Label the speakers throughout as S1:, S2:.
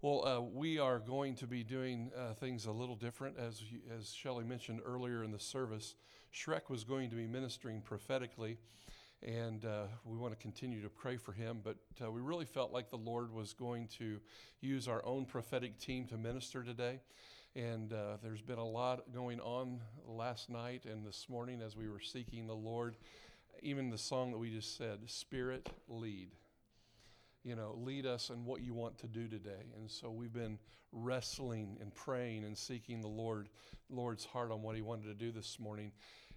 S1: Well, uh, we are going to be doing uh, things a little different, as as Shelley mentioned earlier in the service. Shrek was going to be ministering prophetically, and uh, we want to continue to pray for him. But uh, we really felt like the Lord was going to use our own prophetic team to minister today. And uh, there's been a lot going on last night and this morning as we were seeking the Lord. Even the song that we just said, Spirit, lead you know, lead us in what you want to do today. And so we've been wrestling and praying and seeking the Lord, Lord's heart on what He wanted to do this morning.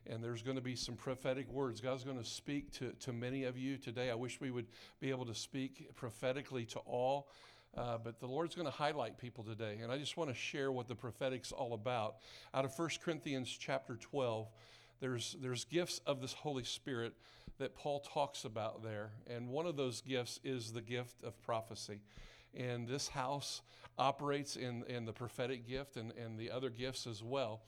S1: And there's going to be some prophetic words. God's going to speak to, to many of you today. I wish we would be able to speak prophetically to all. Uh, but the Lord's going to highlight people today. And I just want to share what the prophetic's all about. Out of 1 Corinthians chapter 12, there's, there's gifts of this Holy Spirit that Paul talks about there. And one of those gifts is the gift of prophecy. And this house operates in, in the prophetic gift and, and the other gifts as well.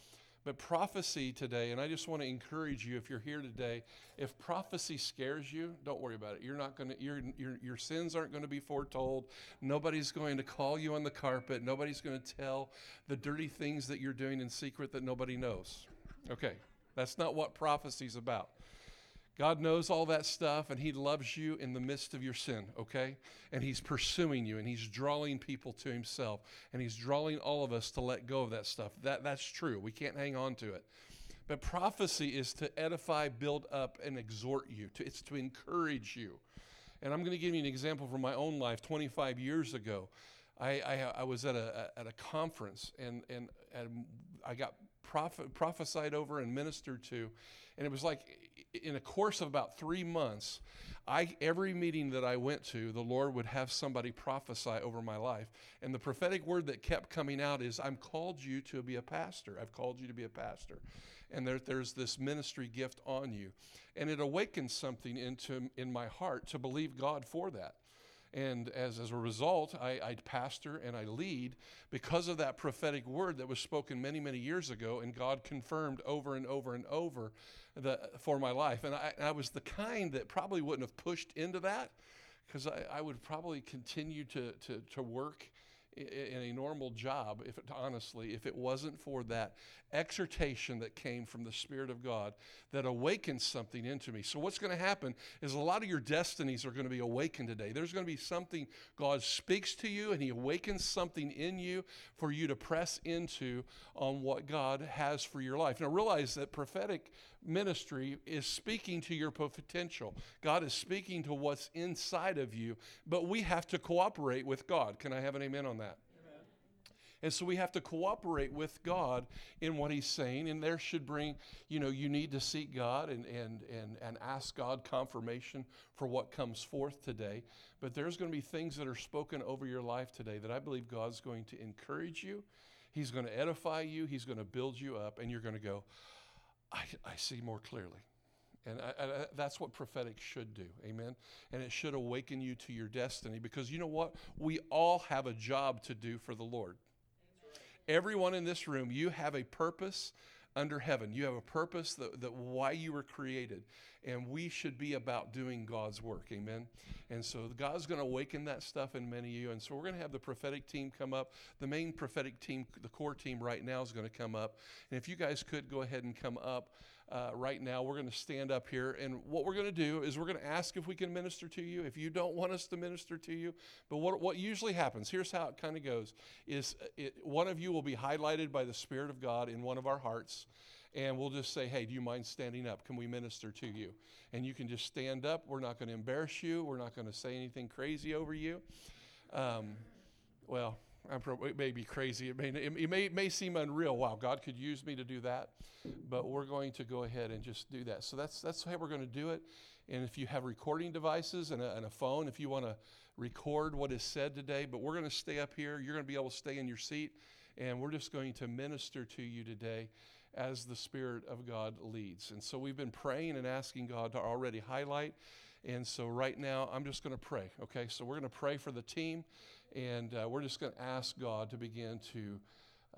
S1: But prophecy today, and I just want to encourage you if you're here today, if prophecy scares you, don't worry about it. You're not going to, your, your, your sins aren't going to be foretold. Nobody's going to call you on the carpet. Nobody's going to tell the dirty things that you're doing in secret that nobody knows. Okay, that's not what prophecy's about. God knows all that stuff and He loves you in the midst of your sin, okay? And He's pursuing you and He's drawing people to Himself and He's drawing all of us to let go of that stuff. That, that's true. We can't hang on to it. But prophecy is to edify, build up, and exhort you, to, it's to encourage you. And I'm going to give you an example from my own life 25 years ago. I, I, I was at a, at a conference and, and, and I got prophet, prophesied over and ministered to. And it was like in a course of about three months, I every meeting that I went to, the Lord would have somebody prophesy over my life. And the prophetic word that kept coming out is, I'm called you to be a pastor. I've called you to be a pastor. And there, there's this ministry gift on you. And it awakens something into in my heart to believe God for that. And as, as a result, I, I pastor and I lead because of that prophetic word that was spoken many, many years ago, and God confirmed over and over and over the, for my life. And I, I was the kind that probably wouldn't have pushed into that because I, I, would probably continue to, to, to work in a normal job, if it, honestly, if it wasn't for that exhortation that came from the Spirit of God that awakens something into me. So, what's going to happen is a lot of your destinies are going to be awakened today. There's going to be something God speaks to you, and He awakens something in you for you to press into on what God has for your life. Now, realize that prophetic ministry is speaking to your potential. God is speaking to what's inside of you, but we have to cooperate with God. Can I have an amen on that? And so we have to cooperate with God in what He's saying. And there should bring, you know, you need to seek God and, and, and, and ask God confirmation for what comes forth today. But there's going to be things that are spoken over your life today that I believe God's going to encourage you. He's going to edify you. He's going to build you up. And you're going to go, I, I see more clearly. And I, I, that's what prophetic should do. Amen. And it should awaken you to your destiny because you know what? We all have a job to do for the Lord. Everyone in this room, you have a purpose under heaven. You have a purpose that, that why you were created. And we should be about doing God's work. Amen. And so God's going to awaken that stuff in many of you. And so we're going to have the prophetic team come up. The main prophetic team, the core team right now is going to come up. And if you guys could go ahead and come up uh, right now. We're going to stand up here, and what we're going to do is we're going to ask if we can minister to you. If you don't want us to minister to you, but what what usually happens? Here's how it kind of goes: is uh, it, one of you will be highlighted by the Spirit of God in one of our hearts. And we'll just say, hey, do you mind standing up? Can we minister to you? And you can just stand up. We're not going to embarrass you. We're not going to say anything crazy over you. Um, well, I'm probably, it may be crazy. It may, it may, it may seem unreal. Wow, God could use me to do that. But we're going to go ahead and just do that. So that's, that's how we're going to do it. And if you have recording devices and a, and a phone, if you want to record what is said today, but we're going to stay up here. You're going to be able to stay in your seat. And we're just going to minister to you today as the Spirit of God leads. And so we've been praying and asking God to already highlight. And so right now, I'm just going to pray. Okay, so we're going to pray for the team. And uh, we're just going to ask God to begin to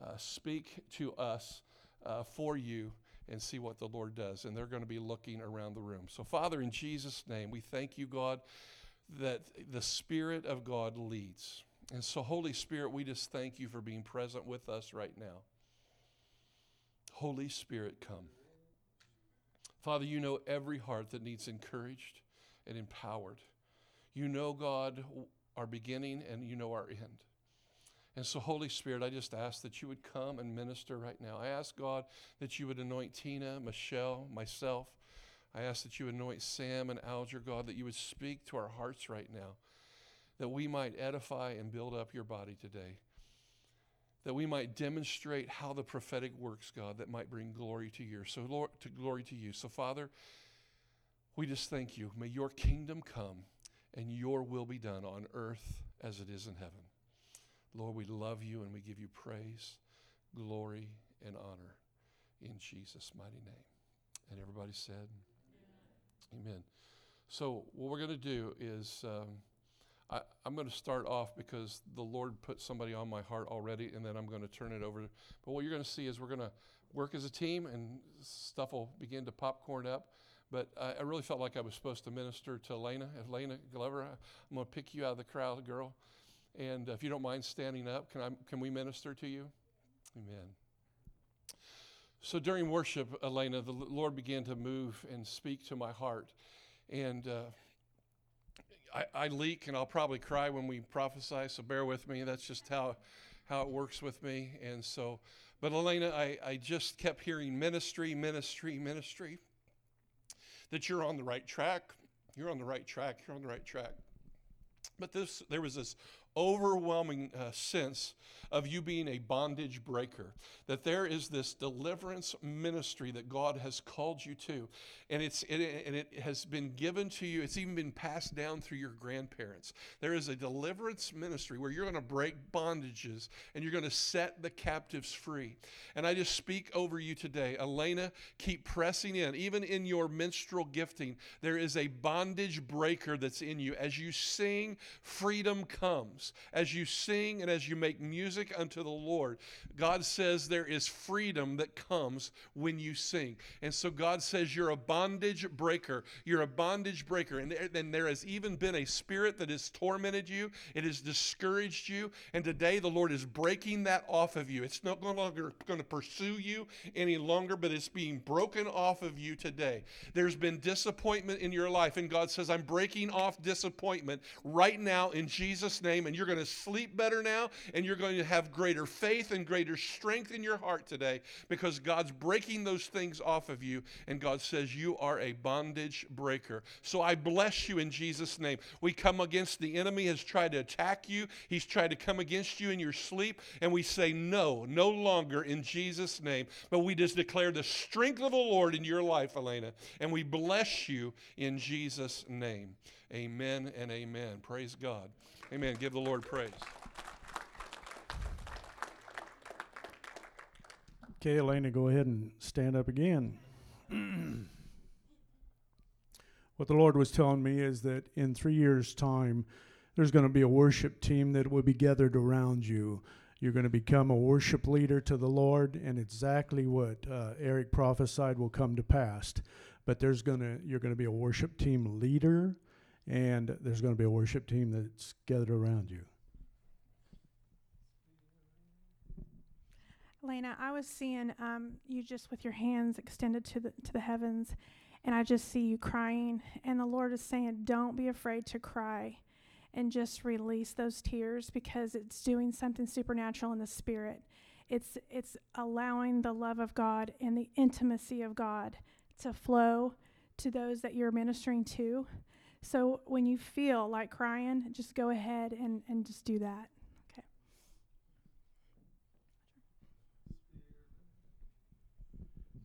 S1: uh, speak to us uh, for you and see what the Lord does. And they're going to be looking around the room. So, Father, in Jesus' name, we thank you, God, that the Spirit of God leads. And so, Holy Spirit, we just thank you for being present with us right now. Holy Spirit, come. Father, you know every heart that needs encouraged and empowered. You know, God, our beginning and you know our end. And so, Holy Spirit, I just ask that you would come and minister right now. I ask, God, that you would anoint Tina, Michelle, myself. I ask that you anoint Sam and Alger, God, that you would speak to our hearts right now, that we might edify and build up your body today, that we might demonstrate how the prophetic works, God, that might bring glory to you. So, Lord, to glory to you. So, Father, we just thank you. May your kingdom come and your will be done on earth as it is in heaven. Lord, we love you and we give you praise, glory, and honor in Jesus' mighty name. And everybody said, Amen. Amen. So, what we're going to do is um, I, am going to start off because the Lord put somebody on my heart already, and then I'm going to turn it over. But what you're going to see is we're going to work as a team, and stuff will begin to popcorn up. But I, I really felt like I was supposed to minister to Elena. Elena Glover, I'm going to pick you out of the crowd, girl. And if you don't mind standing up, can, I, can we minister to you? Amen. So during worship, Elena, the Lord began to move and speak to my heart. And uh, I, I, leak and I'll probably cry when we prophesy, so bear with me. That's just how, how it works with me. And so, but Elena, I, I just kept hearing ministry, ministry, ministry. That you're on the right track. You're on the right track. You're on the right track. But this, there was this overwhelming uh, sense of you being a bondage breaker. That there is this deliverance ministry that God has called you to. And, it's, it, and it has been given to you, it's even been passed down through your grandparents. There is a deliverance ministry where you're going to break bondages and you're going to set the captives free. And I just speak over you today. Elena, keep pressing in. Even in your minstrel gifting, there is a bondage breaker that's in you. As you sing, freedom comes. As you sing and as you make music unto the Lord, God says there is freedom that comes when you sing. And so God says you're a bondage breaker. You're a bondage breaker. And there, there has even been a spirit that has tormented you, it has discouraged you. And today the Lord is breaking that off of you. It's no longer going to pursue you any longer, but it's being broken off of you today. There's been disappointment in your life, and God says, I'm breaking off disappointment right now in Jesus' name. And you're going to sleep better now, and you're going to have greater faith and greater strength in your heart today because God's breaking those things off of you, and God says you are a bondage breaker. So I bless you in Jesus' name. We come against the enemy has tried to attack you, he's tried to come against you in your sleep, and we say no, no longer in Jesus' name. But we just declare the strength of the Lord in your life, Elena, and we bless you in Jesus' name. Amen and amen. Praise God. Amen. Give the Lord praise.
S2: Okay, Elena, go ahead and stand up again. what the Lord was telling me is that in three years' time, there's going to be a worship team that will be gathered around you. You're going to become a worship leader to the Lord, and exactly what uh, Eric prophesied will come to pass. But there's going to you're going to be a worship team leader and there's going to be a worship team that's gathered around you.
S3: Lena, I was seeing um, you just with your hands extended to the to the heavens, and I just see you crying. And the Lord is saying, "Don't be afraid to cry, and just release those tears because it's doing something supernatural in the spirit. It's it's allowing the love of God and the intimacy of God to flow to those that you're ministering to." So when you feel like crying, just go ahead and, and just do that. Okay.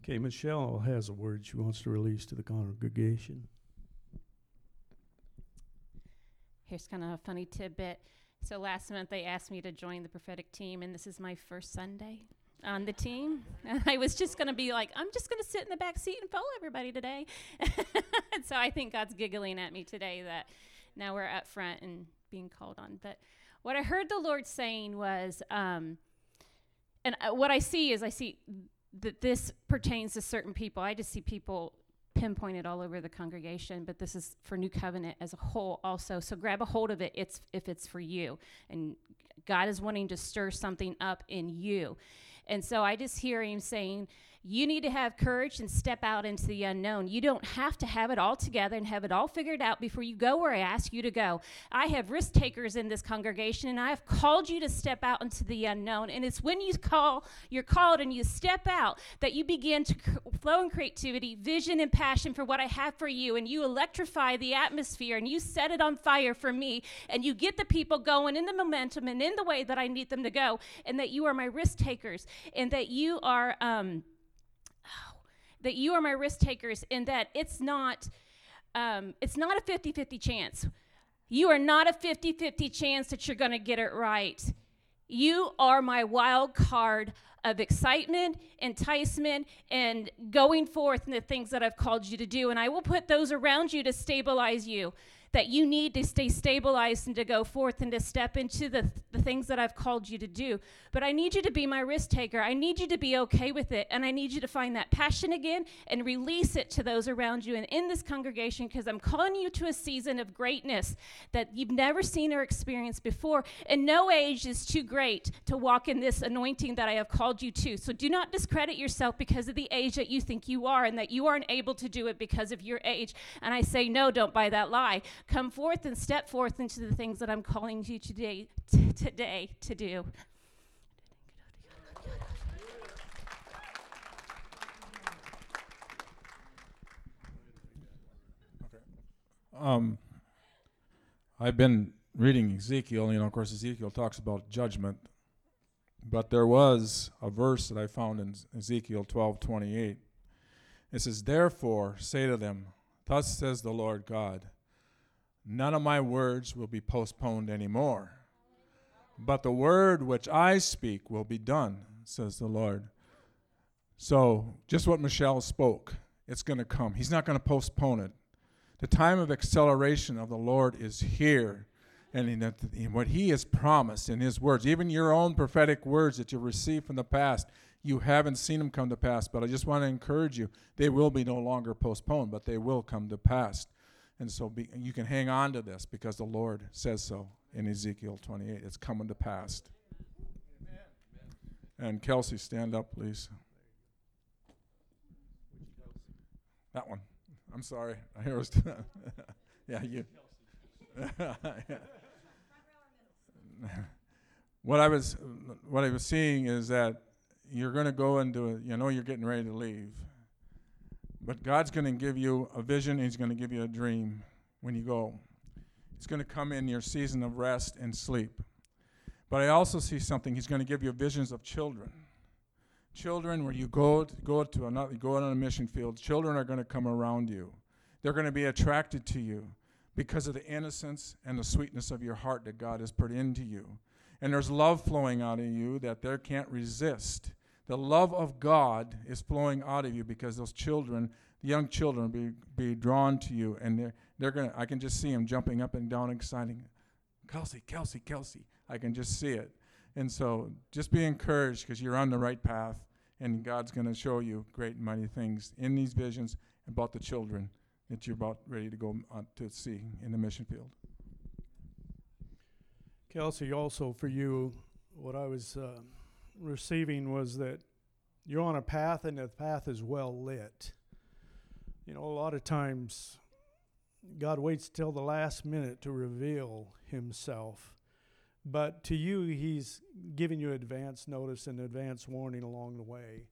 S2: Okay, Michelle has a word she wants to release to the congregation.
S4: Here's kind of a funny tidbit. So last month they asked me to join the prophetic team, and this is my first Sunday on the team. I was just going to be like, I'm just going to sit in the back seat and follow everybody today. so I think God's giggling at me today that now we're up front and being called on. But what I heard the Lord saying was, um, and uh, what I see is I see that this pertains to certain people. I just see people pinpointed all over the congregation, but this is for New Covenant as a whole also. So grab a hold of it it's if it's for you. And God is wanting to stir something up in you. And so I just hear him saying, you need to have courage and step out into the unknown. You don't have to have it all together and have it all figured out before you go where I ask you to go. I have risk takers in this congregation, and I have called you to step out into the unknown. And it's when you call, you're called and you step out that you begin to cr- flow in creativity, vision, and passion for what I have for you. And you electrify the atmosphere and you set it on fire for me. And you get the people going in the momentum and in the way that I need them to go. And that you are my risk takers and that you are. Um, that you are my risk takers and that it's not um, it's not a 50-50 chance you are not a 50-50 chance that you're going to get it right you are my wild card of excitement, enticement, and going forth in the things that I've called you to do. And I will put those around you to stabilize you that you need to stay stabilized and to go forth and to step into the, the things that I've called you to do. But I need you to be my risk taker. I need you to be okay with it. And I need you to find that passion again and release it to those around you and in this congregation because I'm calling you to a season of greatness that you've never seen or experienced before. And no age is too great to walk in this anointing that I have called you to. So do not discredit yourself because of the age that you think you are and that you aren't able to do it because of your age. And I say, no, don't buy that lie. Come forth and step forth into the things that I'm calling you today, t- today to do.
S5: Um, I've been reading Ezekiel. You know, of course, Ezekiel talks about judgment, but there was a verse that I found in Ezekiel twelve twenty eight. It says, "Therefore, say to them, Thus says the Lord God." None of my words will be postponed anymore. But the word which I speak will be done, says the Lord. So, just what Michelle spoke, it's going to come. He's not going to postpone it. The time of acceleration of the Lord is here. And in, in what He has promised in His words, even your own prophetic words that you received from the past, you haven't seen them come to pass. But I just want to encourage you, they will be no longer postponed, but they will come to pass. And so be, you can hang on to this because the Lord says so in Ezekiel 28. It's coming to pass. And Kelsey, stand up, please. That one. I'm sorry. I hear us. yeah, you. what I was, what I was seeing is that you're going to go into, a, you know, you're getting ready to leave but God's going to give you a vision, He's going to give you a dream when you go. It's going to come in your season of rest and sleep. But I also see something. He's going to give you visions of children. Children, where you go to, go to another, go on a mission field, children are going to come around you. They're going to be attracted to you because of the innocence and the sweetness of your heart that God has put into you. And there's love flowing out of you that they can't resist. The love of God is flowing out of you because those children, the young children, be, be drawn to you. And they're, they're going to, I can just see them jumping up and down, exciting. Kelsey, Kelsey, Kelsey. I can just see it. And so just be encouraged because you're on the right path. And God's going to show you great and mighty things in these visions about the children that you're about ready to go on to see in the mission field.
S2: Kelsey, also for you, what I was. Uh, receiving was that you're on a path and the path is well lit. You know, a lot of times God waits till the last minute to reveal himself. But to you, he's giving you advance notice and advance warning along the way.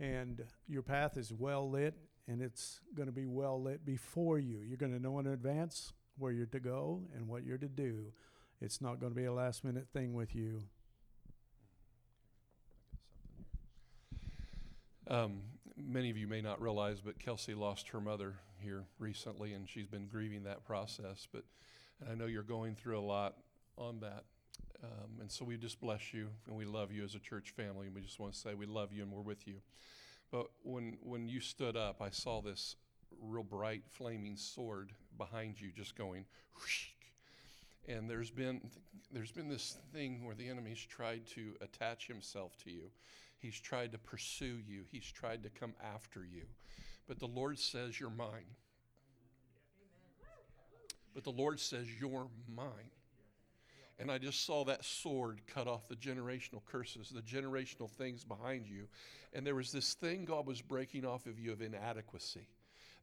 S2: And your path is well lit and it's going to be well lit before you. You're going to know in advance where you're to go and what you're to do. It's not going to be a last minute thing with you.
S1: Um, many of you may not realize, but Kelsey lost her mother here recently, and she's been grieving that process. But I know you're going through a lot on that. Um, and so we just bless you and we love you as a church family. And we just want to say we love you and we're with you. But when, when you stood up, I saw this real bright flaming sword behind you just going whoosh. And there's been, there's been this thing where the enemy's tried to attach himself to you. He's tried to pursue you, he's tried to come after you. But the Lord says, You're mine. But the Lord says, You're mine. And I just saw that sword cut off the generational curses, the generational things behind you. And there was this thing God was breaking off of you of inadequacy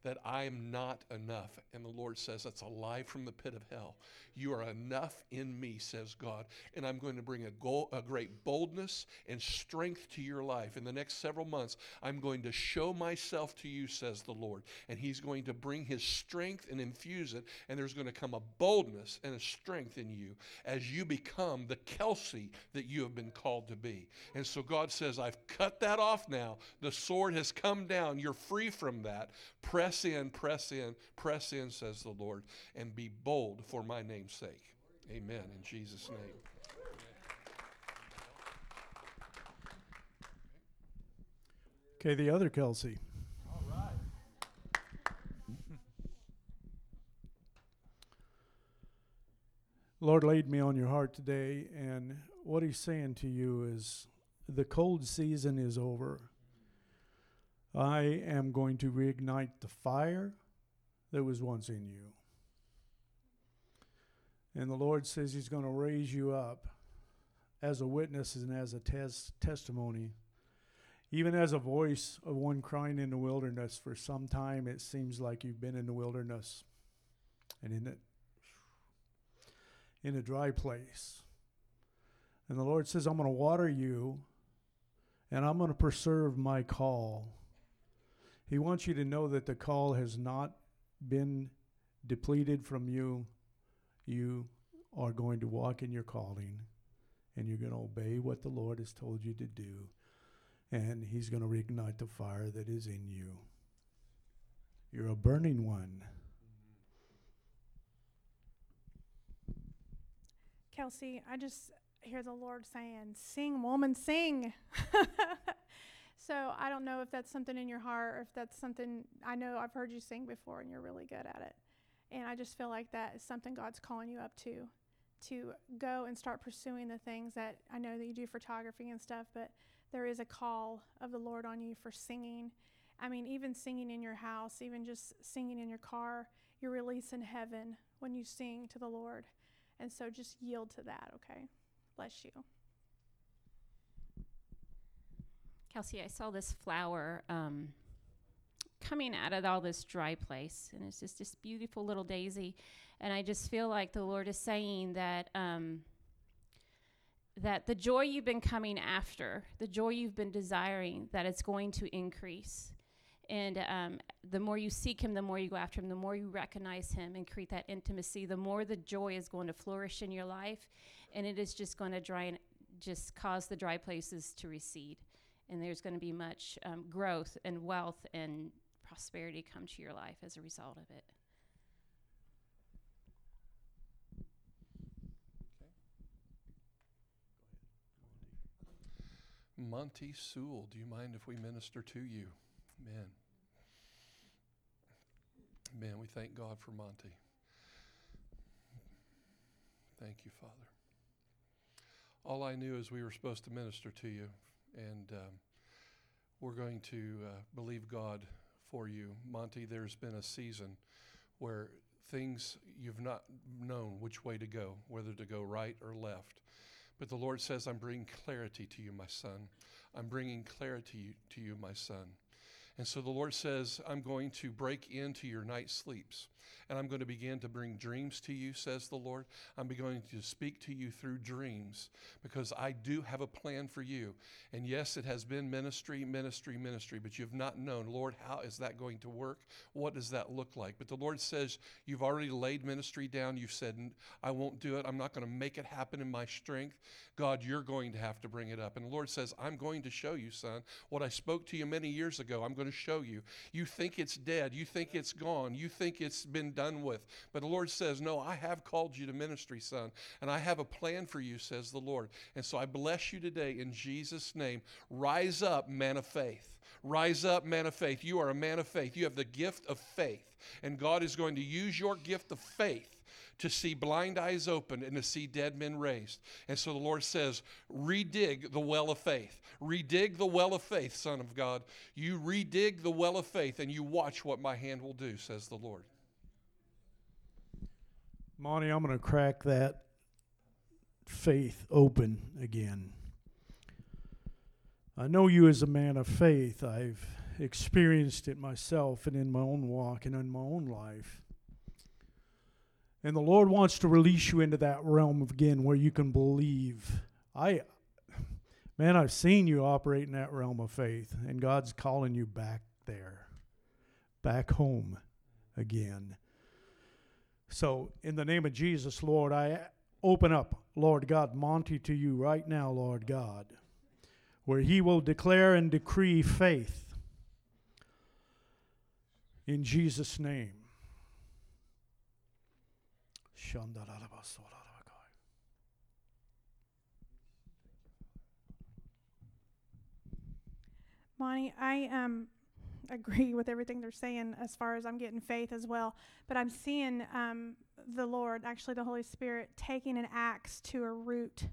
S1: that I am not enough. And the Lord says, That's a lie from the pit of hell. You are enough in me, says God. And I'm going to bring a, goal, a great boldness and strength to your life. In the next several months, I'm going to show myself to you, says the Lord. And He's going to bring His strength and infuse it. And there's going to come a boldness and a strength in you as you become the Kelsey that you have been called to be. And so God says, I've cut that off now. The sword has come down. You're free from that. Press in, press in, press in, says the Lord, and be bold for my name's sake. Amen. In Jesus' name.
S2: Okay, the other Kelsey. Lord laid me on your heart today, and what He's saying to you is the cold season is over. I am going to reignite the fire that was once in you. And the Lord says He's going to raise you up as a witness and as a tes- testimony. Even as a voice of one crying in the wilderness, for some time it seems like you've been in the wilderness and in it in a dry place. And the Lord says, I'm going to water you and I'm going to preserve my call. He wants you to know that the call has not been depleted from you. You are going to walk in your calling and you're going to obey what the Lord has told you to do. And He's going to reignite the fire that is in you. You're a burning one.
S3: Kelsey, I just hear the Lord saying, Sing, woman, sing. so I don't know if that's something in your heart or if that's something I know I've heard you sing before and you're really good at it. And I just feel like that is something God's calling you up to, to go and start pursuing the things that I know that you do photography and stuff, but there is a call of the Lord on you for singing. I mean, even singing in your house, even just singing in your car, you're releasing heaven when you sing to the Lord. And so just yield to that, okay? Bless you.
S4: Kelsey, I saw this flower um, coming out of all this dry place, and it's just this beautiful little daisy. And I just feel like the Lord is saying that um, that the joy you've been coming after, the joy you've been desiring, that it's going to increase. And um, the more you seek Him, the more you go after Him, the more you recognize Him and create that intimacy, the more the joy is going to flourish in your life, and it is just going to dry and just cause the dry places to recede. And there's going to be much um, growth and wealth and prosperity come to your life as a result of it.
S1: Monty Sewell, do you mind if we minister to you? Man. Man, we thank God for Monty. Thank you, Father. All I knew is we were supposed to minister to you, and um, we're going to uh, believe God for you. Monty, there's been a season where things you've not known which way to go, whether to go right or left. But the Lord says, I'm bringing clarity to you, my son. I'm bringing clarity to you, my son. And so the Lord says, I'm going to break into your night sleeps. And I'm going to begin to bring dreams to you, says the Lord. I'm going to speak to you through dreams because I do have a plan for you. And yes, it has been ministry, ministry, ministry, but you've not known, Lord, how is that going to work? What does that look like? But the Lord says, You've already laid ministry down. You've said, I won't do it. I'm not going to make it happen in my strength. God, you're going to have to bring it up. And the Lord says, I'm going to show you, son, what I spoke to you many years ago. I'm going to show you. You think it's dead. You think it's gone. You think it's been done with. But the Lord says, No, I have called you to ministry, son, and I have a plan for you, says the Lord. And so I bless you today in Jesus' name. Rise up, man of faith. Rise up, man of faith. You are a man of faith. You have the gift of faith. And God is going to use your gift of faith to see blind eyes opened and to see dead men raised. And so the Lord says, redig the well of faith. Redig the well of faith, Son of God. You redig the well of faith and you watch what my hand will do, says the Lord.
S2: Monty, I'm going to crack that faith open again. I know you as a man of faith. I've experienced it myself and in my own walk and in my own life. And the Lord wants to release you into that realm again where you can believe. I man, I've seen you operate in that realm of faith, and God's calling you back there, back home again. So, in the name of Jesus, Lord, I open up, Lord God, Monty to you right now, Lord God, where he will declare and decree faith in Jesus' name.
S3: Monty, I um agree with everything they're saying as far as I'm getting faith as well. But I'm seeing um, the Lord, actually the Holy Spirit, taking an axe to a root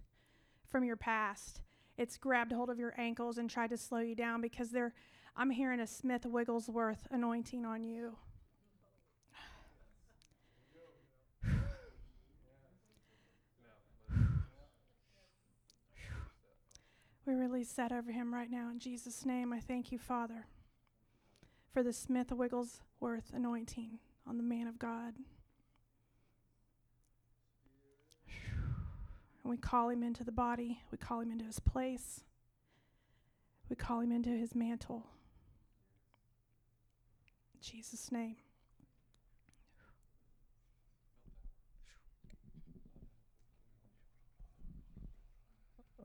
S3: from your past. It's grabbed hold of your ankles and tried to slow you down because they're. I'm hearing a Smith Wigglesworth anointing on you. We release that over him right now in Jesus' name. I thank you, Father, for the Smith Wigglesworth anointing on the man of God. And we call him into the body, we call him into his place, we call him into his mantle. In Jesus' name.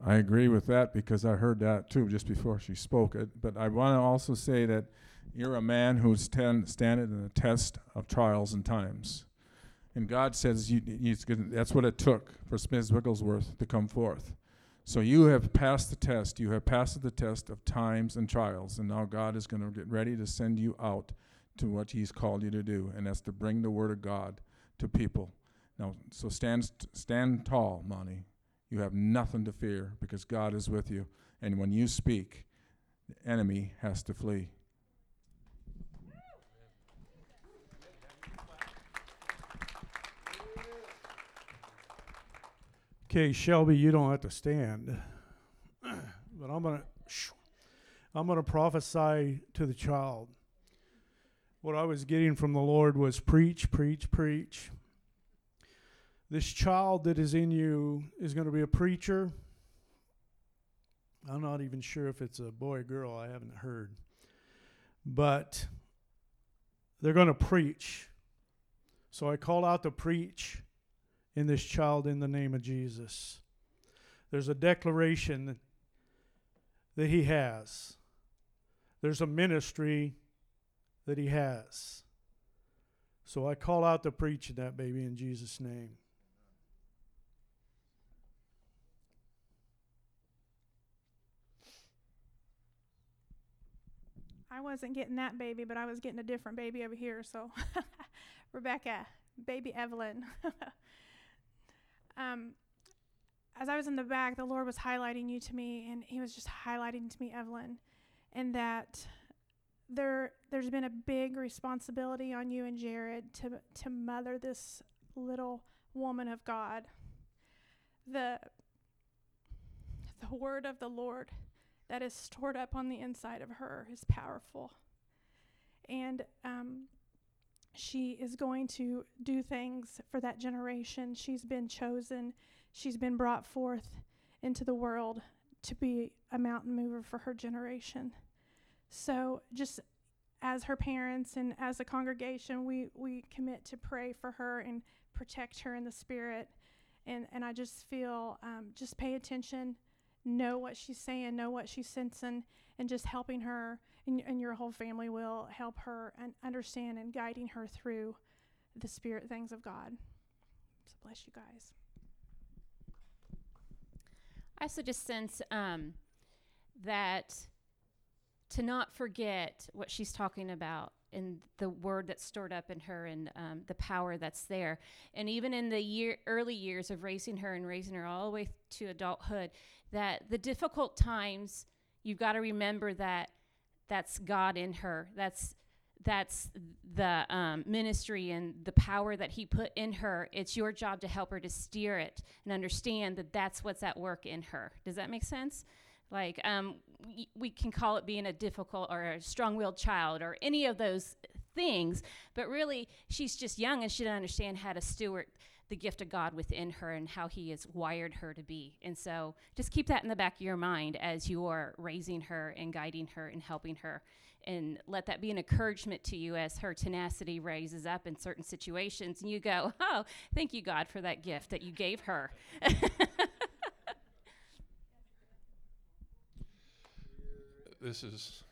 S5: I agree with that because I heard that too just before she spoke it. But I want to also say that you're a man who's ten, standing in the test of trials and times. And God says you, that's what it took for Smith Wigglesworth to come forth. So you have passed the test. You have passed the test of times and trials. And now God is going to get ready to send you out to what He's called you to do, and that's to bring the Word of God to people. Now, so stand, stand tall, Monty. You have nothing to fear because God is with you. And when you speak, the enemy has to flee.
S2: Okay, Shelby, you don't have to stand. but I'm to I'm to prophesy to the child. What I was getting from the Lord was preach, preach, preach. This child that is in you is going to be a preacher. I'm not even sure if it's a boy or girl, I haven't heard. But they're going to preach. So I call out to preach in this child in the name of Jesus. There's a declaration that he has, there's a ministry that he has. So I call out to preach that baby in Jesus' name.
S3: I wasn't getting that baby, but I was getting a different baby over here. So, Rebecca, baby Evelyn. um, as I was in the back, the Lord was highlighting you to me, and He was just highlighting to me, Evelyn, and that there there's been a big responsibility on you and Jared to to mother this little woman of God. The the word of the Lord that is stored up on the inside of her is powerful. And um, she is going to do things for that generation. She's been chosen, she's been brought forth into the world to be a mountain mover for her generation. So, just as her parents and as a congregation, we, we commit to pray for her and protect her in the spirit. And, and I just feel um, just pay attention know what she's saying, know what she's sensing, and just helping her, and, and your whole family will help her and understand and guiding her through the spirit things of God. So bless you guys.
S4: I also just sense um, that to not forget what she's talking about and the word that's stored up in her and um, the power that's there. And even in the year early years of raising her and raising her all the way to adulthood, that the difficult times you've got to remember that that's God in her. That's that's the um, ministry and the power that he put in her. It's your job to help her to steer it and understand that that's what's at work in her. Does that make sense? Like um, we, we can call it being a difficult or a strong-willed child or any of those things but really she's just young and she doesn't understand how to steward the gift of god within her and how he has wired her to be. And so just keep that in the back of your mind as you are raising her and guiding her and helping her. And let that be an encouragement to you as her tenacity raises up in certain situations and you go oh thank you god for that gift that you gave her.
S1: This is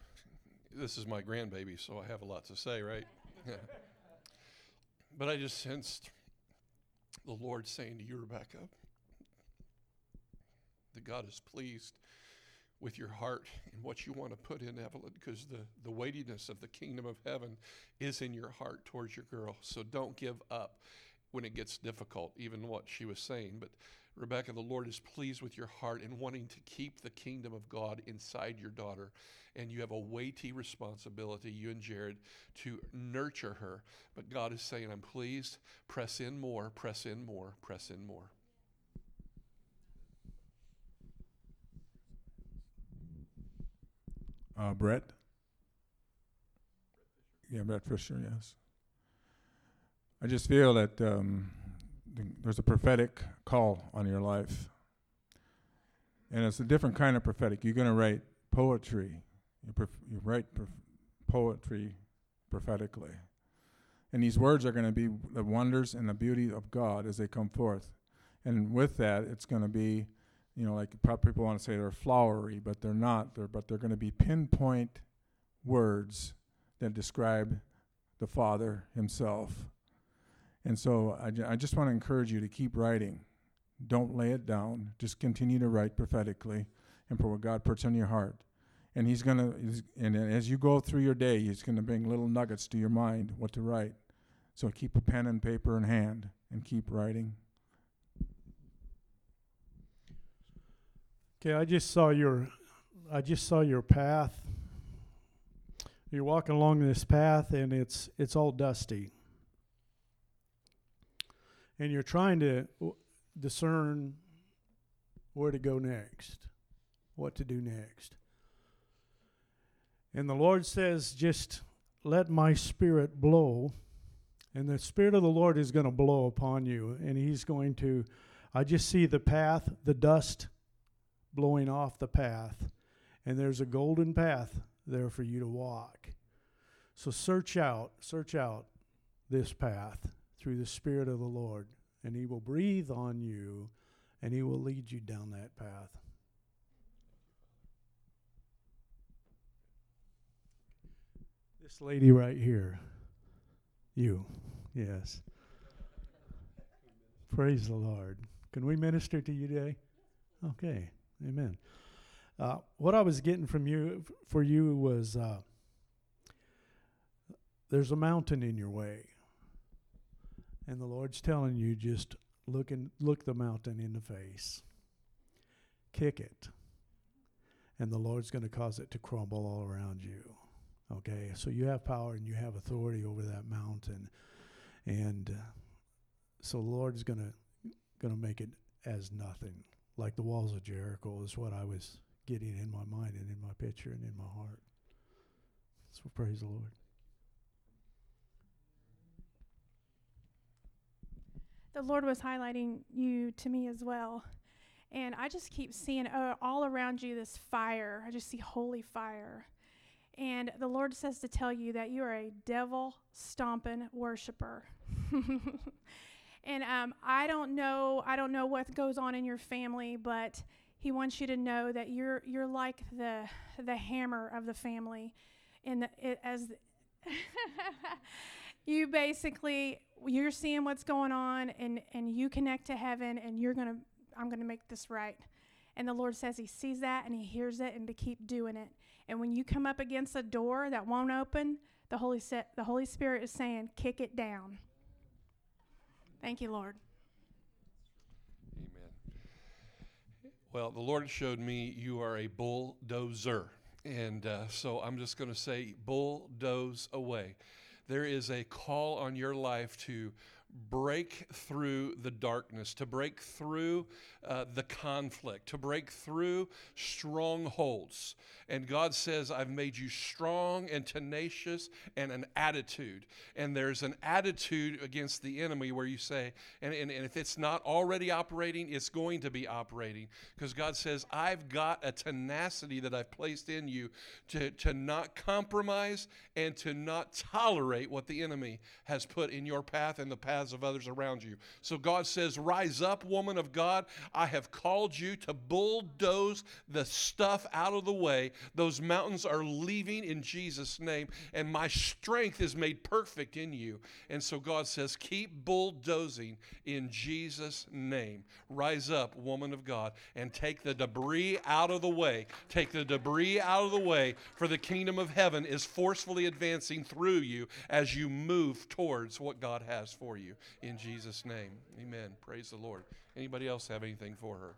S1: this is my grandbaby, so I have a lot to say, right? but I just sensed the Lord saying to you, Rebecca, that God is pleased with your heart and what you want to put in Evelyn because the, the weightiness of the kingdom of heaven is in your heart towards your girl. So don't give up when it gets difficult, even what she was saying. But Rebecca, the Lord is pleased with your heart and wanting to keep the kingdom of God inside your daughter. And you have a weighty responsibility, you and Jared, to nurture her. But God is saying, I'm pleased. Press in more, press in more, press in more.
S5: Uh, Brett? Yeah, Brett Fisher, yes. I just feel that um, there's a prophetic call on your life. And it's a different kind of prophetic. You're going to write poetry. You, prof- you write prof- poetry prophetically. And these words are going to be the wonders and the beauty of God as they come forth. And with that, it's going to be, you know, like people want to say they're flowery, but they're not. They're, but they're going to be pinpoint words that describe the Father Himself and so I, I just want to encourage you to keep writing. Don't lay it down. Just continue to write prophetically and for what God puts on your heart. And He's going to, and as you go through your day, He's going to bring little nuggets to your mind what to write. So keep a pen and paper in hand and keep writing.
S2: Okay, I just saw your I just saw your path. You're walking along this path and it's it's all dusty and you're trying to discern where to go next, what to do next. And the Lord says, just let my spirit blow. And the Spirit of the Lord is going to blow upon you. And He's going to, I just see the path, the dust blowing off the path. And there's a golden path there for you to walk. So search out, search out this path through the Spirit of the Lord, and He will breathe on you and He will lead you down that path. This lady right here, you, yes. Praise the Lord. Can we minister to you today? Okay, amen. Uh, what I was getting from you for you was uh, there's a mountain in your way. And the Lord's telling you just look and look the mountain in the face. Kick it. And the Lord's going to cause it to crumble all around you. Okay? So you have power and you have authority over that mountain. And uh, so the Lord's going to going to make it as nothing. Like the walls of Jericho is what I was getting in my mind and in my picture and in my heart. So praise the Lord.
S3: The Lord was highlighting you to me as well. And I just keep seeing uh, all around you this fire. I just see holy fire. And the Lord says to tell you that you are a devil stomping worshiper. and um, I don't know, I don't know what goes on in your family, but He wants you to know that you're you're like the the hammer of the family, and as you basically you're seeing what's going on and and you connect to heaven and you're going to I'm going to make this right. And the Lord says he sees that and he hears it and to keep doing it. And when you come up against a door that won't open, The Holy, Se- the Holy Spirit is saying, kick it down. Thank you, Lord.
S1: Amen. Well, the Lord showed me you are a bulldozer. And uh, so I'm just going to say, bulldoze away. There is a call on your life to break through the darkness, to break through uh, the conflict, to break through strongholds. And God says, I've made you strong and tenacious and an attitude. And there's an attitude against the enemy where you say, and, and, and if it's not already operating, it's going to be operating. Because God says, I've got a tenacity that I've placed in you to, to not compromise and to not tolerate what the enemy has put in your path and the paths of others around you. So God says, Rise up, woman of God. I have called you to bulldoze the stuff out of the way those mountains are leaving in Jesus' name, and my strength is made perfect in you. And so God says, Keep bulldozing in Jesus' name. Rise up, woman of God, and take the debris out of the way. Take the debris out of the way, for the kingdom of heaven is forcefully advancing through you as you move towards what God has for you. In Jesus' name. Amen. Praise the Lord. Anybody else have anything for her?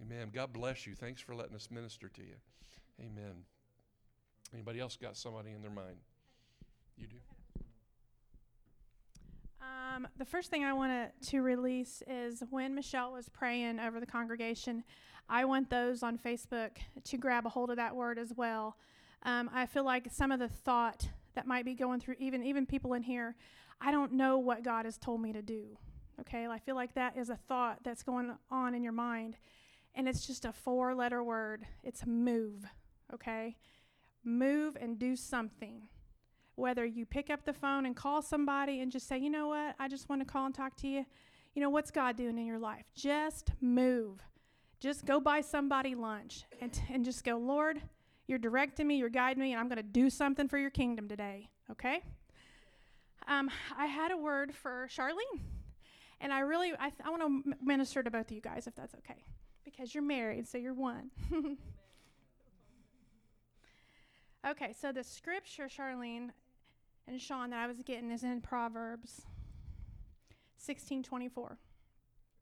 S1: Amen. God bless you. Thanks for letting us minister to you. Amen. Anybody else got somebody in their mind? You do?
S3: Um, the first thing I want to release is when Michelle was praying over the congregation, I want those on Facebook to grab a hold of that word as well. Um, I feel like some of the thought that might be going through even even people in here, I don't know what God has told me to do. Okay, I feel like that is a thought that's going on in your mind, and it's just a four-letter word. It's move. Okay, move and do something whether you pick up the phone and call somebody and just say, you know what, I just want to call and talk to you. You know, what's God doing in your life? Just move. Just go buy somebody lunch and, t- and just go, Lord, you're directing me, you're guiding me, and I'm going to do something for your kingdom today. Okay? Um, I had a word for Charlene, and I really, I, th- I want to m- minister to both of you guys if that's okay, because you're married, so you're one. okay, so the scripture, Charlene, and Sean that I was getting is in Proverbs 16:24.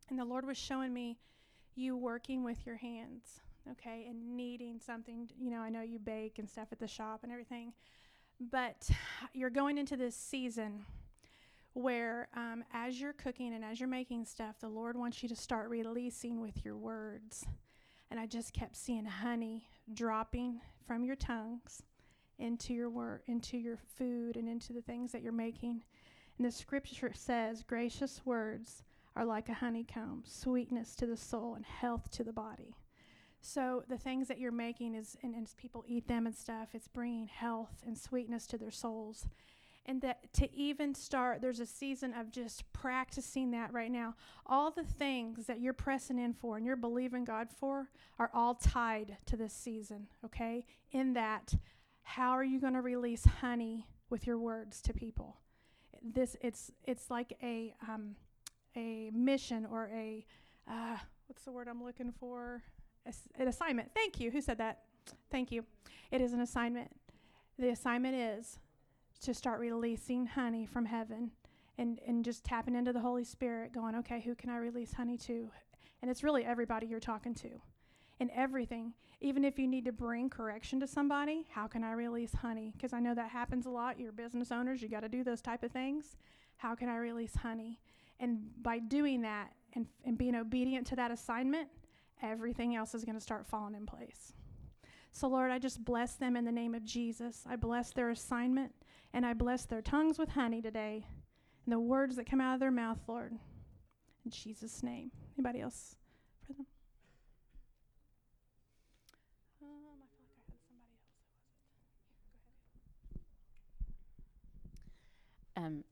S3: And the Lord was showing me you working with your hands, okay, and kneading something. You know, I know you bake and stuff at the shop and everything, but you're going into this season where, um, as you're cooking and as you're making stuff, the Lord wants you to start releasing with your words. And I just kept seeing honey dropping from your tongues into your work, into your food, and into the things that you're making. And the scripture says, gracious words are like a honeycomb, sweetness to the soul and health to the body. So the things that you're making is, and, and people eat them and stuff, it's bringing health and sweetness to their souls. And that to even start, there's a season of just practicing that right now. All the things that you're pressing in for and you're believing God for are all tied to this season, okay? In that, how are you going to release honey with your words to people? This it's it's like a um, a mission or a uh, what's the word I'm looking for? As- an assignment. Thank you. Who said that? Thank you. It is an assignment. The assignment is to start releasing honey from heaven and, and just tapping into the Holy Spirit, going, okay, who can I release honey to? And it's really everybody you're talking to. And everything, even if you need to bring correction to somebody, how can I release honey? Because I know that happens a lot. You're business owners, you got to do those type of things. How can I release honey? And by doing that and, and being obedient to that assignment, everything else is going to start falling in place. So, Lord, I just bless them in the name of Jesus. I bless their assignment and I bless their tongues with honey today and the words that come out of their mouth, Lord. In Jesus' name. Anybody else for them? Um, I feel like I had somebody else.
S4: um,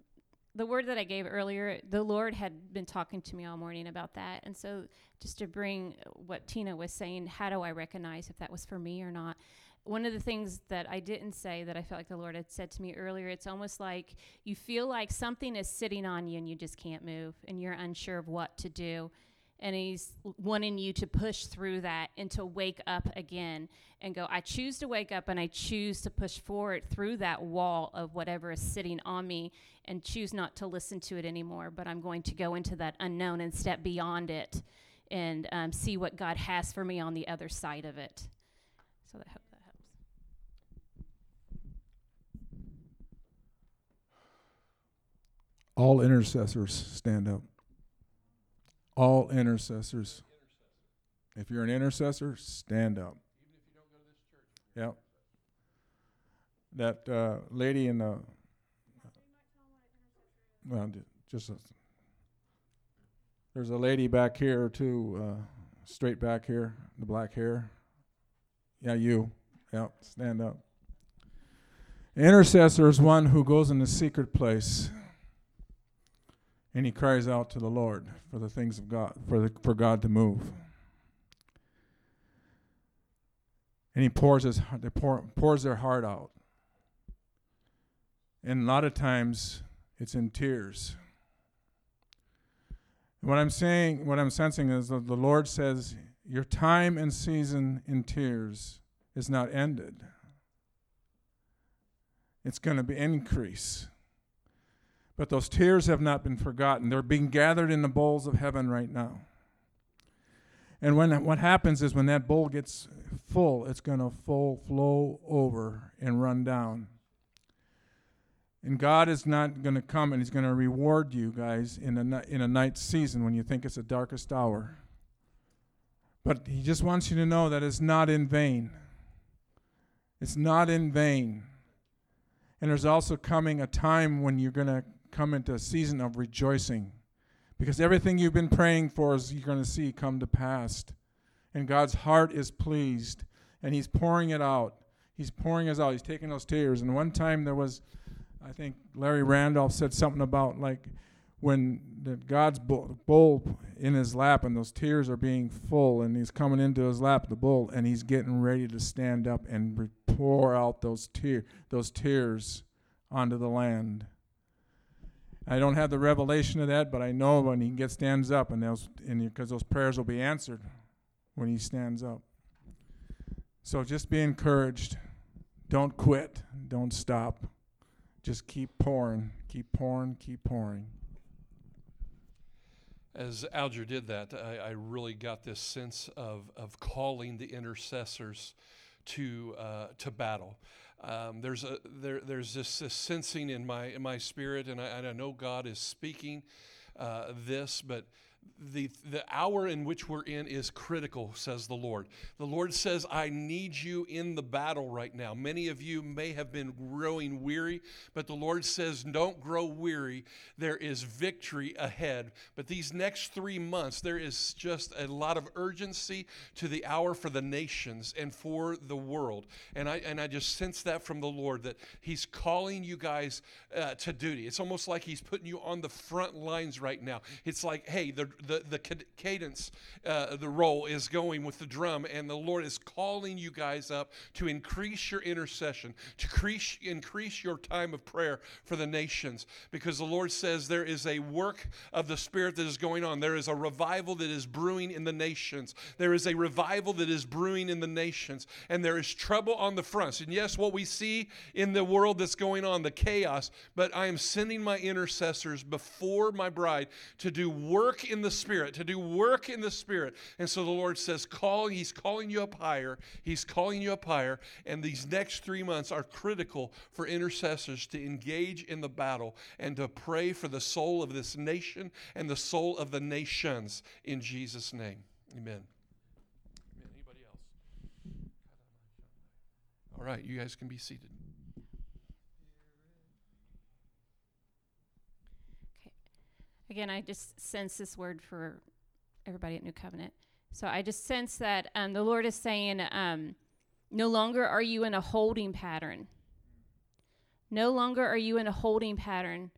S4: the word that I gave earlier, the Lord had been talking to me all morning about that. And so, just to bring what Tina was saying, how do I recognize if that was for me or not? One of the things that I didn't say that I felt like the Lord had said to me earlier, it's almost like you feel like something is sitting on you and you just can't move and you're unsure of what to do. And he's wanting you to push through that and to wake up again and go i choose to wake up and i choose to push forward through that wall of whatever is sitting on me and choose not to listen to it anymore but i'm going to go into that unknown and step beyond it and um, see what god has for me on the other side of it so that, hope that helps
S5: All intercessors stand up. All intercessors. If you're an intercessor, stand up. Yep. That uh, lady in the. Well, just. A, there's a lady back here, too, uh, straight back here, the black hair. Yeah, you. Yep, stand up. Intercessor is one who goes in the secret place and he cries out to the Lord for the things of God, for the, for God to move. And he pours his they pour, pours their heart out. And a lot of times it's in tears. What I'm saying, what I'm sensing is that the Lord says, Your time and season in tears is not ended. It's going to be increase. But those tears have not been forgotten. They're being gathered in the bowls of heaven right now. And when what happens is when that bowl gets full, it's going to full flow over and run down. And God is not going to come and He's going to reward you guys in a in a night season when you think it's the darkest hour. But He just wants you to know that it's not in vain. It's not in vain. And there's also coming a time when you're going to come into a season of rejoicing because everything you've been praying for is you're going to see come to pass. And God's heart is pleased and He's pouring it out. He's pouring it out. He's taking those tears. And one time there was, I think Larry Randolph said something about like when God's bowl in his lap and those tears are being full and he's coming into his lap, the bowl, and he's getting ready to stand up and pour out those tear those tears onto the land. I don't have the revelation of that, but I know when he gets stands up, and those because those prayers will be answered when he stands up. So just be encouraged. Don't quit. Don't stop. Just keep pouring. Keep pouring. Keep pouring.
S1: As Alger did that, I, I really got this sense of, of calling the intercessors to uh, to battle. Um, there's a there there's this, this sensing in my in my spirit, and I, and I know God is speaking uh, this, but the the hour in which we're in is critical, says the Lord. The Lord says, "I need you in the battle right now." Many of you may have been growing weary, but the Lord says, "Don't grow weary. There is victory ahead." But these next three months, there is just a lot of urgency to the hour for the nations and for the world, and I and I just sense that from the Lord that He's calling you guys uh, to duty. It's almost like He's putting you on the front lines right now. It's like, hey, the the, the cadence, uh, the roll is going with the drum, and the Lord is calling you guys up to increase your intercession, to increase, increase your time of prayer for the nations, because the Lord says there is a work of the Spirit that is going on. There is a revival that is brewing in the nations. There is a revival that is brewing in the nations, and there is trouble on the fronts. And yes, what we see in the world that's going on, the chaos, but I am sending my intercessors before my bride to do work in the Spirit, to do work in the Spirit. And so the Lord says, call, He's calling you up higher. He's calling you up higher. And these next three months are critical for intercessors to engage in the battle and to pray for the soul of this nation and the soul of the nations in Jesus' name. Amen. Amen. Anybody else? All right, you guys can be seated.
S4: Again, I just sense this word for everybody at New Covenant. So I just sense that um, the Lord is saying, um, no longer are you in a holding pattern. No longer are you in a holding pattern.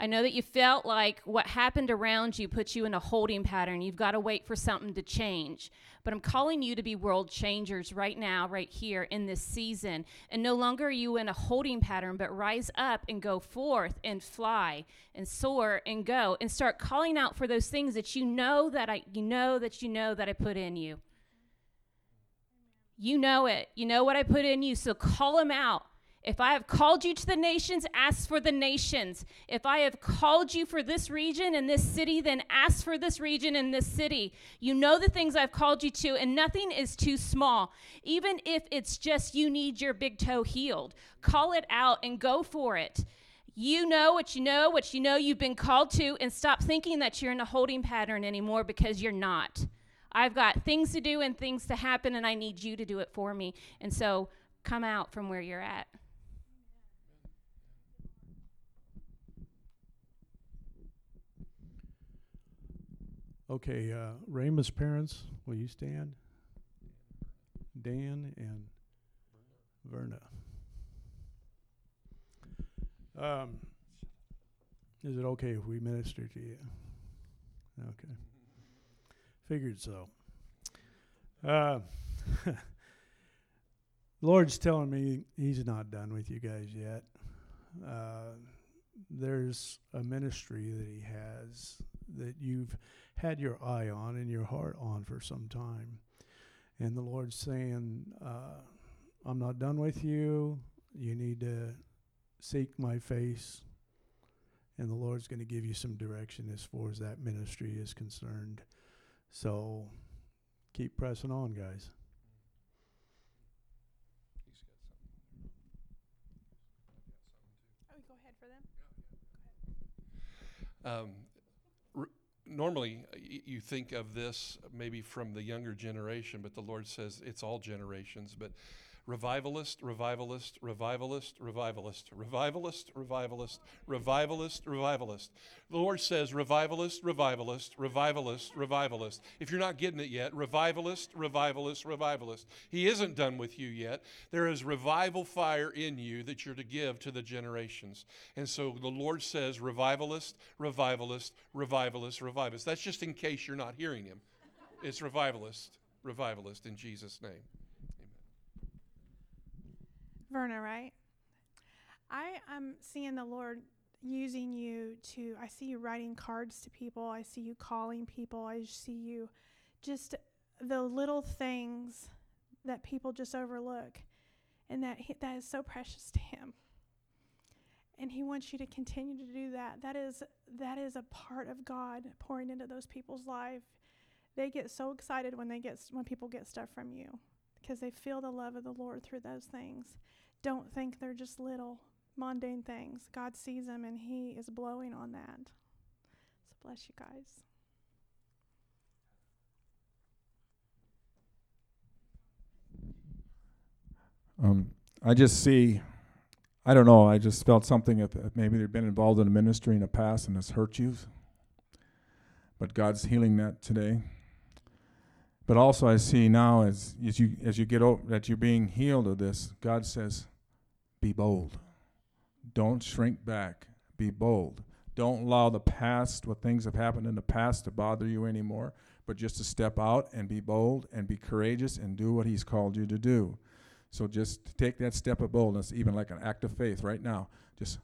S4: I know that you felt like what happened around you put you in a holding pattern. You've got to wait for something to change. But I'm calling you to be world changers right now, right here in this season. And no longer are you in a holding pattern, but rise up and go forth and fly and soar and go and start calling out for those things that you know that I you know that you know that I put in you. You know it. You know what I put in you. So call them out. If I have called you to the nations, ask for the nations. If I have called you for this region and this city, then ask for this region and this city. You know the things I've called you to, and nothing is too small. Even if it's just you need your big toe healed, call it out and go for it. You know what you know, what you know you've been called to, and stop thinking that you're in a holding pattern anymore because you're not. I've got things to do and things to happen, and I need you to do it for me. And so come out from where you're at.
S2: Okay, uh, Rama's parents, will you stand? Dan and Verna. Um, is it okay if we minister to you? Okay. Figured so. Uh, Lord's telling me He's not done with you guys yet. Uh, there's a ministry that He has that you've had your eye on and your heart on for some time. And the Lord's saying, uh, I'm not done with you. You need to seek my face. And the Lord's going to give you some direction as far as that ministry is concerned. So keep pressing on, guys.
S3: Oh, go ahead for them.
S1: Um, r- normally, uh, you think of this maybe from the younger generation, but the Lord says it's all generations. But revivalist, revivalist, revivalist, revivalist, revivalist, revivalist, revivalist, revivalist. The Lord says revivalist, revivalist, revivalist, revivalist. If you're not getting it yet, revivalist, revivalist, revivalist. He isn't done with you yet. There is revival fire in you that you're to give to the generations. And so the Lord says revivalist, revivalist, revivalist, revivalist. That's just in case you're not hearing him. It's revivalist, revivalist in Jesus' name.
S3: Verna, right? I am seeing the Lord using you to, I see you writing cards to people. I see you calling people. I see you just the little things that people just overlook. And that, he, that is so precious to Him. And He wants you to continue to do that. That is, that is a part of God pouring into those people's life. They get so excited when they get when people get stuff from you because they feel the love of the Lord through those things. Don't think they're just little mundane things. God sees them and He is blowing on that. So bless you guys.
S5: Um, I just see, I don't know, I just felt something if, if maybe they've been involved in a ministry in the past and it's hurt you. But God's healing that today. But also I see now as, as you as you get over that you're being healed of this, God says, be bold. Don't shrink back. Be bold. Don't allow the past, what things have happened in the past to bother you anymore, but just to step out and be bold and be courageous and do what he's called you to do. So just take that step of boldness, even like an act of faith right now. Just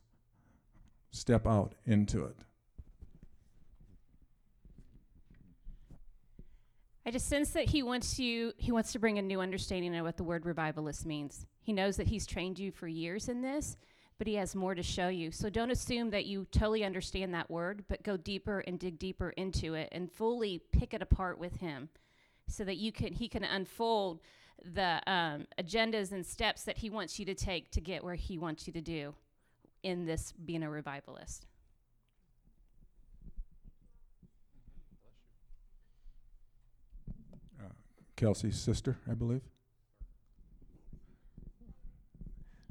S5: step out into it.
S4: I just sense that he wants you he wants to bring a new understanding of what the word revivalist means. He knows that he's trained you for years in this, but he has more to show you. So don't assume that you totally understand that word, but go deeper and dig deeper into it and fully pick it apart with him so that you can he can unfold the um, agendas and steps that he wants you to take to get where he wants you to do in this being a revivalist.
S5: Kelsey's sister, I believe.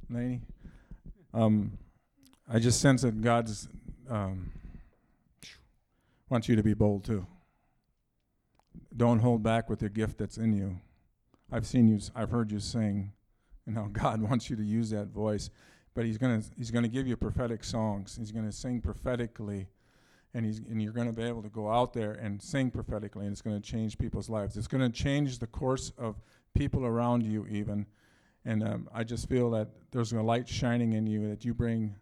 S5: Laney. Um, I just sense that God's um, wants you to be bold too. Don't hold back with the gift that's in you. I've seen you. I've heard you sing, and how God wants you to use that voice. but he's gonna he's gonna give you prophetic songs. He's gonna sing prophetically, and he's and you're gonna be able to go out there and sing prophetically, and it's gonna change people's lives. It's gonna change the course of people around you even, and um, I just feel that there's a light shining in you that you bring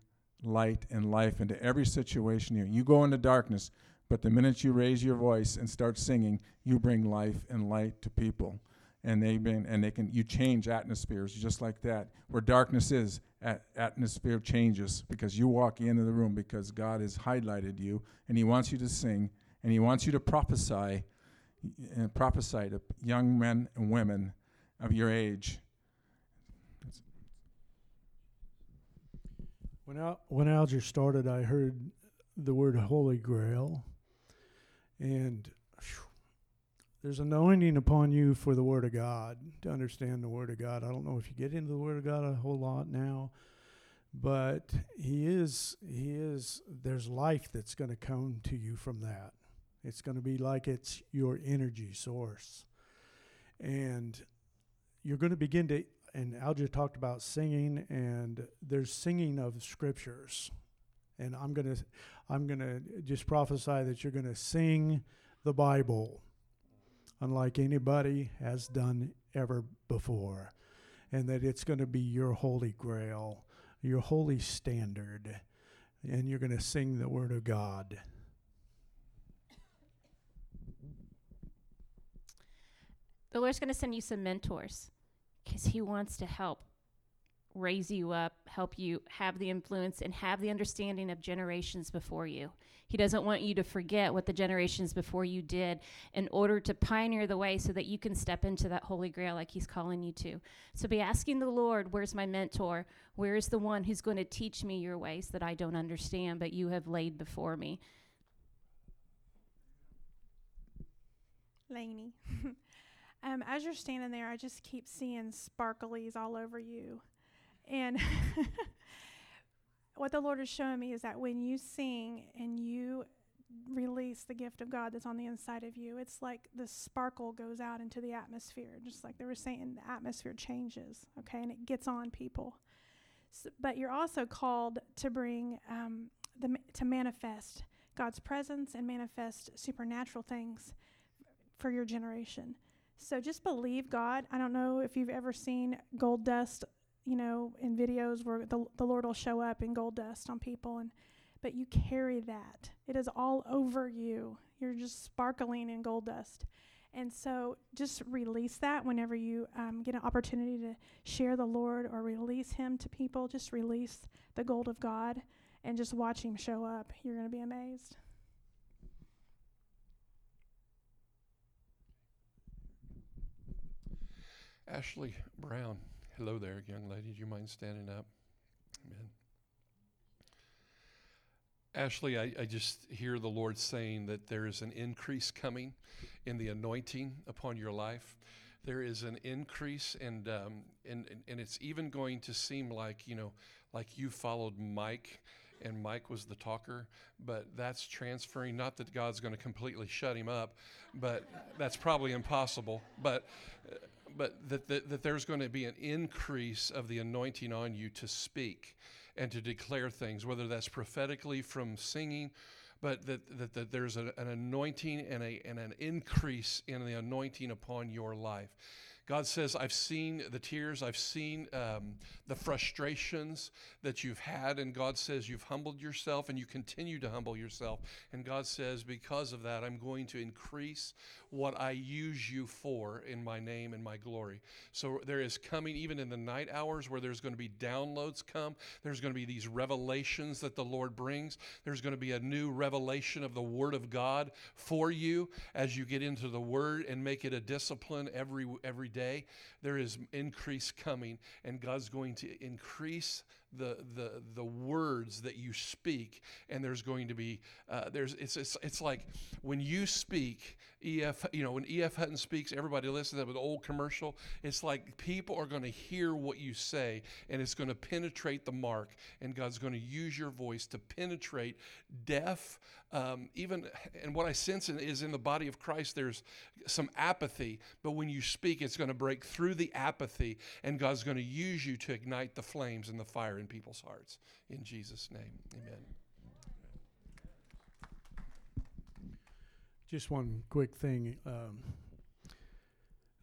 S5: light and life into every situation you you go into darkness but the minute you raise your voice and start singing you bring life and light to people. And they been and they can you change atmospheres just like that where darkness is at, atmosphere changes because you walk into the room because god has highlighted you and he wants you to sing and he wants you to prophesy and prophesy to young men and women of your age.
S2: When Al- when Alger started, I heard the word Holy Grail, and there's anointing upon you for the Word of God to understand the Word of God. I don't know if you get into the Word of God a whole lot now, but He is He is. There's life that's going to come to you from that. It's going to be like it's your energy source, and you're going to begin to and Alger talked about singing, and there's singing of scriptures, and I'm gonna I'm gonna just prophesy that you're gonna sing the Bible, unlike anybody has done ever before, and that it's going to be your holy grail, your holy standard, and you're going to sing the Word of God.
S4: The Lord's going to send you some mentors because He wants to help raise you up, help you have the influence and have the understanding of generations before you. He doesn't want you to forget what the generations before you did in order to pioneer the way so that you can step into that holy grail like He's calling you to. So be asking the Lord, Where's my mentor? Where is the one who's going to teach me your ways that I don't understand, but you have laid before me?
S3: Laney. um, as you're standing there, I just keep seeing sparklies all over you. And what the Lord is showing me is that when you sing and you release the gift of God that's on the inside of you, it's like the sparkle goes out into the atmosphere. Just like they were saying, the atmosphere changes, okay, and it gets on people. So, but you're also called to bring um, the to manifest God's presence and manifest supernatural things for your generation. So just believe God. I don't know if you've ever seen gold dust, you know, in videos where the, the Lord will show up in gold dust on people and but you carry that. It is all over you. You're just sparkling in gold dust. And so just release that whenever you um, get an opportunity to share the Lord or release Him to people. Just release the gold of God and just watch Him show up. You're going to be amazed.
S1: Ashley Brown. Hello there, young lady. Do you mind standing up? Amen. Ashley, I, I just hear the Lord saying that there is an increase coming in the anointing upon your life. There is an increase, and, um, and, and, and it's even going to seem like, you know, like you followed Mike and Mike was the talker, but that's transferring. Not that God's going to completely shut him up, but that's probably impossible. But uh, but that, that, that there's going to be an increase of the anointing on you to speak and to declare things, whether that's prophetically from singing, but that, that, that there's a, an anointing and, a, and an increase in the anointing upon your life. God says, I've seen the tears, I've seen um, the frustrations that you've had, and God says, You've humbled yourself and you continue to humble yourself. And God says, Because of that, I'm going to increase what I use you for in my name and my glory. So there is coming, even in the night hours, where there's going to be downloads come, there's going to be these revelations that the Lord brings. There's going to be a new revelation of the Word of God for you as you get into the Word and make it a discipline every every day. There is increase coming, and God's going to increase the the the words that you speak and there's going to be uh, there's it's, it's it's like when you speak ef you know when E.F. Hutton speaks everybody listens to that old commercial it's like people are going to hear what you say and it's going to penetrate the mark and god's going to use your voice to penetrate deaf um, even and what i sense in, is in the body of christ there's some apathy but when you speak it's going to break through the apathy and god's going to use you to ignite the flames and the fire in people's hearts. In Jesus' name, amen.
S2: Just one quick thing. Um,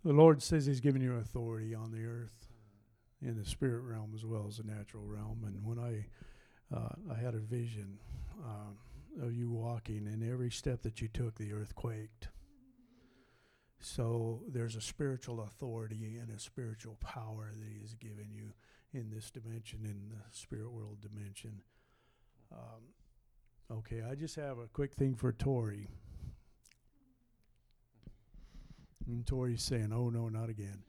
S2: the Lord says He's given you authority on the earth, in the spirit realm as well as the natural realm. And when I uh, I had a vision um, of you walking, and every step that you took, the earth quaked. So there's a spiritual authority and a spiritual power that He has given you in this dimension, in the spirit world dimension. Um, okay, I just have a quick thing for Tori. And Tori's saying, "Oh no, not again."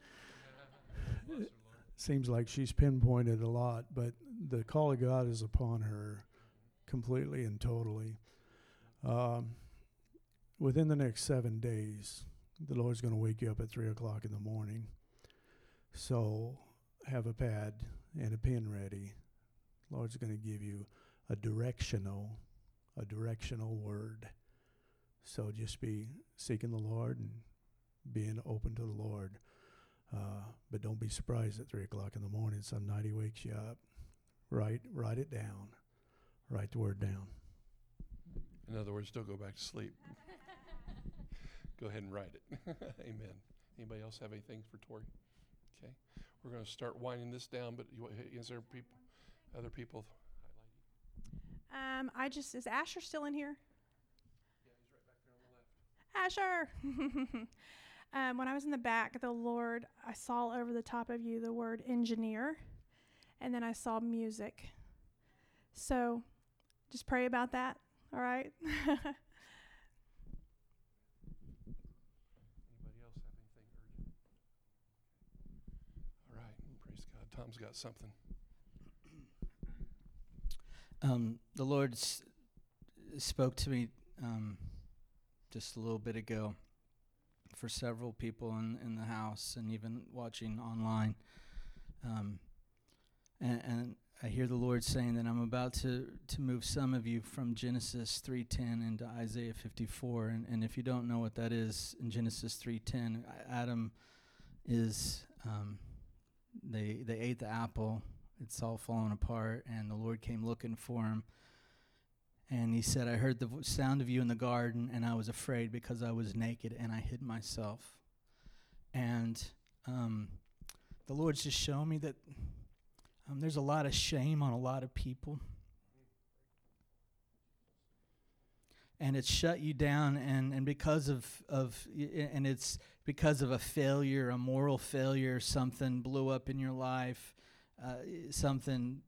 S2: Seems like she's pinpointed a lot, but the call of God is upon her completely and totally. Um, within the next seven days, the Lord's going to wake you up at three o'clock in the morning. So have a pad and a pen ready. The Lord's going to give you a directional, a directional word. So just be seeking the Lord and being open to the Lord. Uh, but don't be surprised at three o'clock in the morning. Some night he wakes you up. Write, write it down. Write the word down.
S1: In other words, don't go back to sleep. go ahead and write it. Amen. Anybody else have anything for Tori? Okay, we're going to start winding this down. But you, is there people, other people?
S3: Um, I just is Asher still in here? Yeah, he's right back there on the left. Asher. um, when I was in the back, the Lord, I saw over the top of you the word engineer, and then I saw music. So, just pray about that. All right.
S1: Anybody else have anything urgent? All right, praise God. Tom's got something.
S6: Um, the Lord s- spoke to me um, just a little bit ago for several people in, in the house and even watching online. Um, and, and I hear the Lord saying that I'm about to, to move some of you from Genesis 3.10 into Isaiah 54. And, and if you don't know what that is, in Genesis 3.10, Adam is, um, they, they ate the apple. It's all fallen apart and the lord came looking for him. And he said i heard the sound of you in the garden and i was afraid because i was naked and i hid myself. And um, the lord's just showing me that um, there's a lot of shame on a lot of people and it's shut you down and, and because of, of and it's because of a failure a moral failure something blew up in your life uh, something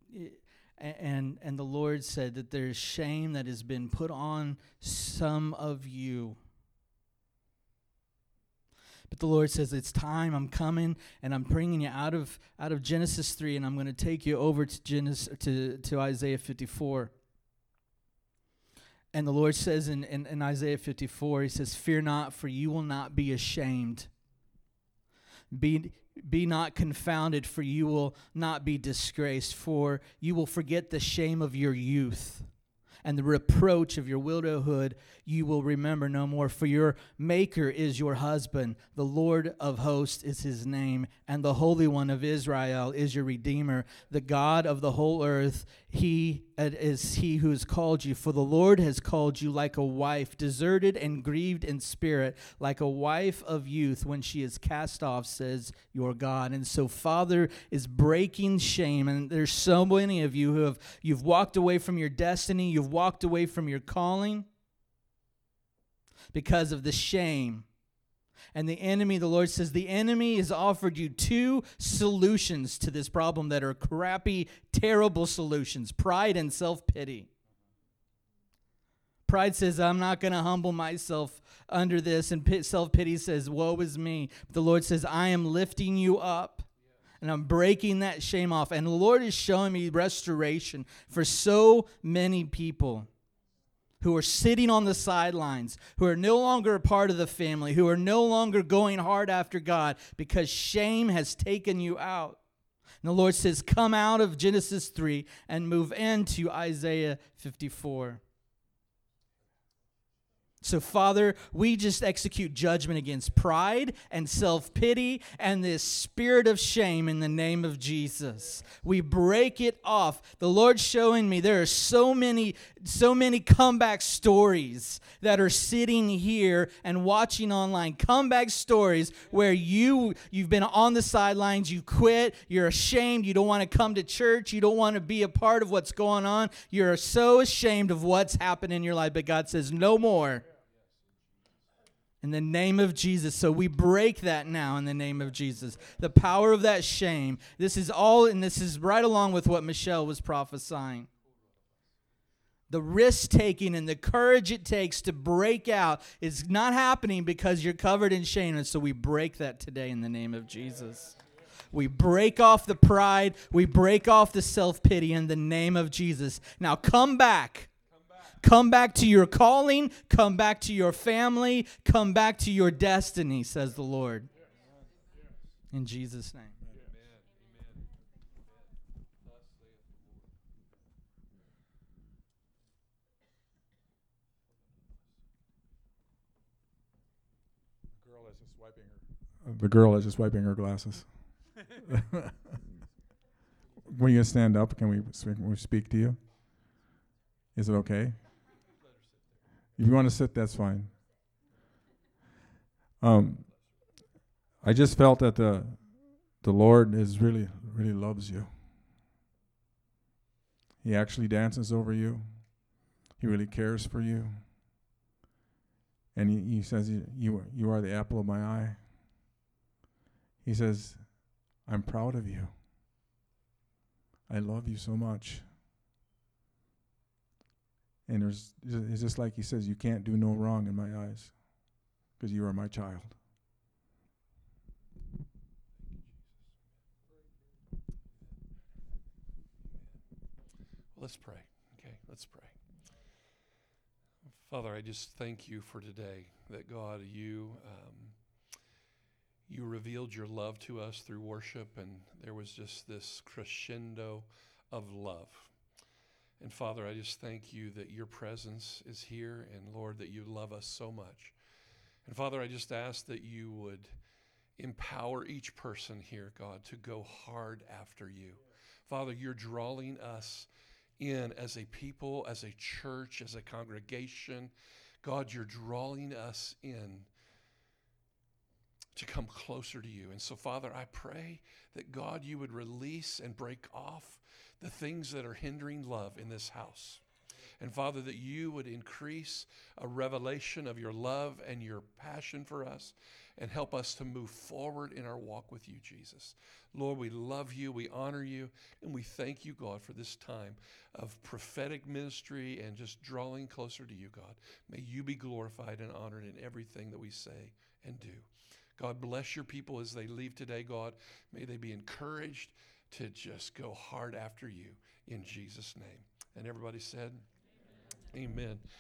S6: and and the lord said that there's shame that has been put on some of you. But the lord says it's time. I'm coming and i'm bringing you out of out of genesis 3 and i'm going to take you over to genesis to, to isaiah 54 and the lord says in, in, in isaiah 54 he says fear not for you will not be ashamed be be not confounded, for you will not be disgraced, for you will forget the shame of your youth, and the reproach of your widowhood you will remember no more. For your Maker is your husband, the Lord of hosts is his name, and the Holy One of Israel is your Redeemer, the God of the whole earth. He uh, is he who has called you. For the Lord has called you like a wife, deserted and grieved in spirit, like a wife of youth when she is cast off, says your God. And so Father is breaking shame. And there's so many of you who have you've walked away from your destiny, you've walked away from your calling because of the shame. And the enemy, the Lord says, the enemy has offered you two solutions to this problem that are crappy, terrible solutions pride and self pity. Pride says, I'm not going to humble myself under this. And self pity says, Woe is me. But the Lord says, I am lifting you up and I'm breaking that shame off. And the Lord is showing me restoration for so many people who are sitting on the sidelines, who are no longer a part of the family, who are no longer going hard after God because shame has taken you out. And the Lord says, Come out of Genesis 3 and move into Isaiah 54. So, Father, we just execute judgment against pride and self pity and this spirit of shame in the name of Jesus. We break it off. The Lord's showing me there are so many, so many comeback stories that are sitting here and watching online. Comeback stories where you you've been on the sidelines, you quit, you're ashamed, you don't want to come to church, you don't want to be a part of what's going on. You're so ashamed of what's happened in your life, but God says, no more in the name of Jesus. So we break that now in the name of Jesus. The power of that shame. This is all, and this is right along with what Michelle was prophesying. The risk taking and the courage it takes to break out is not happening because you're covered in shame. And so we break that today in the name of Jesus. We break off the pride. We break off the self pity in the name of Jesus. Now come back Come back to your calling, come back to your family, come back to your destiny, says the Lord. In Jesus' name.
S5: The girl is just wiping her glasses. when you stand up, can we, can we speak to you? Is it okay? If you want to sit, that's fine. Um, I just felt that the the Lord is really really loves you. He actually dances over you. He really cares for you. And he, he says, you, you, you are the apple of my eye. He says, I'm proud of you. I love you so much. And there's, it's just like he says, you can't do no wrong in my eyes because you are my child.
S1: Let's pray. Okay, let's pray. Father, I just thank you for today that God, you um, you revealed your love to us through worship, and there was just this crescendo of love. And Father, I just thank you that your presence is here, and Lord, that you love us so much. And Father, I just ask that you would empower each person here, God, to go hard after you. Father, you're drawing us in as a people, as a church, as a congregation. God, you're drawing us in to come closer to you. And so, Father, I pray that God, you would release and break off the things that are hindering love in this house. And Father, that you would increase a revelation of your love and your passion for us and help us to move forward in our walk with you, Jesus. Lord, we love you, we honor you, and we thank you, God, for this time of prophetic ministry and just drawing closer to you, God. May you be glorified and honored in everything that we say and do. God, bless your people as they leave today, God. May they be encouraged to just go hard after you in Jesus' name. And everybody said, Amen. Amen.